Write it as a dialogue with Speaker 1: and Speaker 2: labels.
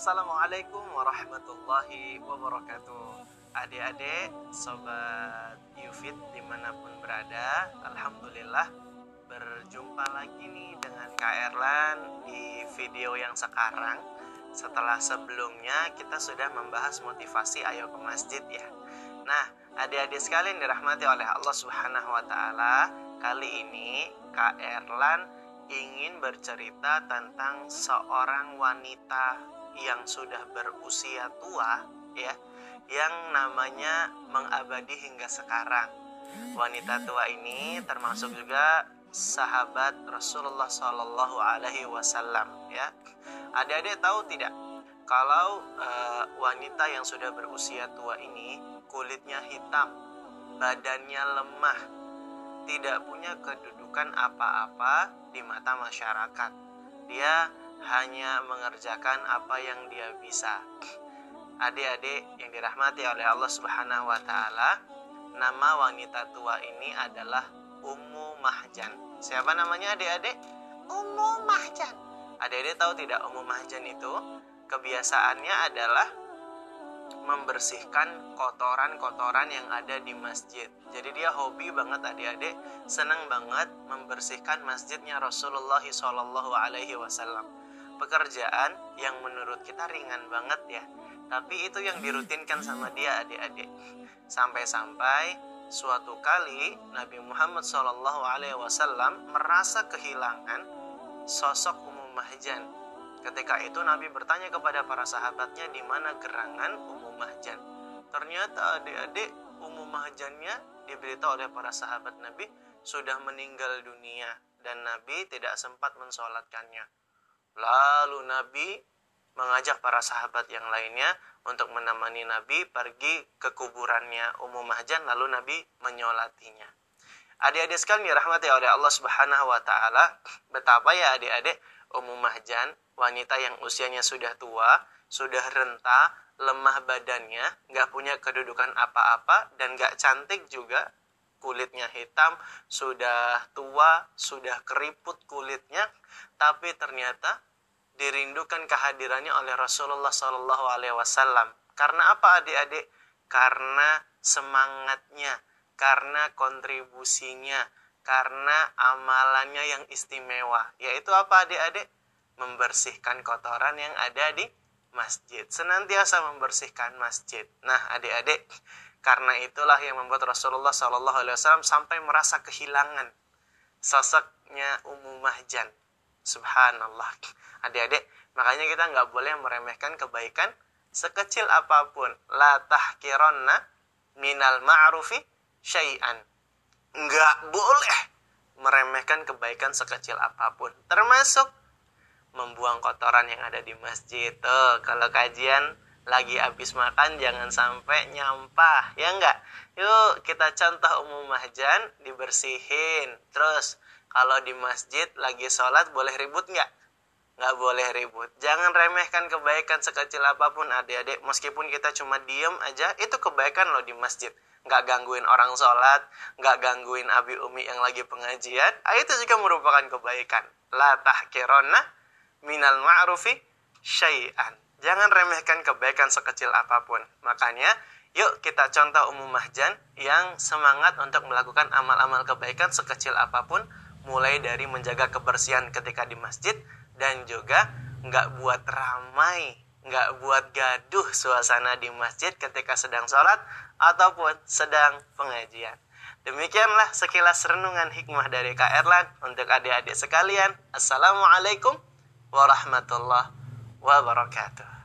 Speaker 1: Assalamualaikum warahmatullahi wabarakatuh. Adik-adik, sobat Yufit di mana pun berada Alhamdulillah berjumpa lagi nih dengan Kak Erlan di video yang sekarang. Setelah sebelumnya kita sudah membahas motivasi ayo ke masjid ya. Nah, adik-adik sekalian dirahmati oleh Allah Subhanahu wa taala, kali ini Kak Erlan ingin bercerita tentang seorang wanita yang sudah berusia tua ya yang namanya mengabadi hingga sekarang. Wanita tua ini termasuk juga sahabat Rasulullah Shallallahu Alaihi Wasallam ya. Adik-adik tahu tidak kalau uh, wanita yang sudah berusia tua ini kulitnya hitam, badannya lemah, tidak punya kedudukan apa-apa di mata masyarakat. Dia hanya mengerjakan apa yang dia bisa. Adik-adik yang dirahmati oleh Allah Subhanahu wa taala, nama wanita tua ini adalah Ummu Mahjan. Siapa namanya adik-adik? Ummu Mahjan. Adik-adik tahu tidak Ummu Mahjan itu kebiasaannya adalah membersihkan kotoran-kotoran yang ada di masjid. Jadi dia hobi banget adik-adik, senang banget membersihkan masjidnya Rasulullah Wasallam pekerjaan yang menurut kita ringan banget ya. Tapi itu yang dirutinkan sama dia adik-adik. Sampai-sampai suatu kali Nabi Muhammad SAW merasa kehilangan sosok Ummu Mahjan. Ketika itu Nabi bertanya kepada para sahabatnya di mana gerangan Ummu Mahjan? Ternyata adik-adik Ummu Mahjannya diberitahu oleh para sahabat Nabi sudah meninggal dunia dan Nabi tidak sempat mensolatkannya Lalu Nabi mengajak para sahabat yang lainnya untuk menemani Nabi pergi ke kuburannya Ummu Mahjan lalu Nabi menyolatinya. Adik-adik sekalian dirahmati oleh Allah Subhanahu wa taala, betapa ya adik-adik Ummu Mahjan, wanita yang usianya sudah tua, sudah renta, lemah badannya, nggak punya kedudukan apa-apa dan nggak cantik juga, kulitnya hitam, sudah tua, sudah keriput kulitnya, tapi ternyata dirindukan kehadirannya oleh Rasulullah Shallallahu Alaihi Wasallam. Karena apa adik-adik? Karena semangatnya, karena kontribusinya, karena amalannya yang istimewa. Yaitu apa adik-adik? Membersihkan kotoran yang ada di masjid. Senantiasa membersihkan masjid. Nah adik-adik, karena itulah yang membuat Rasulullah Shallallahu Alaihi Wasallam sampai merasa kehilangan sosoknya Ummu Mahjan. Subhanallah. Adik-adik, makanya kita nggak boleh meremehkan kebaikan sekecil apa pun. La tahkironna minal ma'rufi syai'an. Nggak boleh meremehkan kebaikan sekecil apa pun. Termasuk membuang kotoran yang ada di masjid. Tuh, kalau kajian lagi habis makan jangan sampai nyampah ya enggak yuk kita contoh umum mahjan dibersihin terus kalau di masjid lagi sholat boleh ribut nggak? Nggak boleh ribut. Jangan remehkan kebaikan sekecil apa pun adik-adik. Meskipun kita cuma diem aja itu kebaikan loh di masjid. Nggak gangguin orang sholat nggak gangguin abi umi yang lagi pengajian. Ah, itu juga merupakan kebaikan. La tahkironna minal ma'rufi syai'an. Jangan remehkan kebaikan sekecil apa pun. Makanya, yuk kita contoh umum mahjan yang semangat untuk melakukan amal-amal kebaikan sekecil apa pun, mulai dari menjaga kebersihan ketika di masjid, dan juga nggak buat ramai, nggak buat gaduh suasana di masjid ketika sedang sholat, ataupun sedang pengajian. Demikianlah sekilas renungan hikmah dari Kak Erlan untuk adik-adik sekalian. Assalamualaikum warahmatullahi wabarakatuh.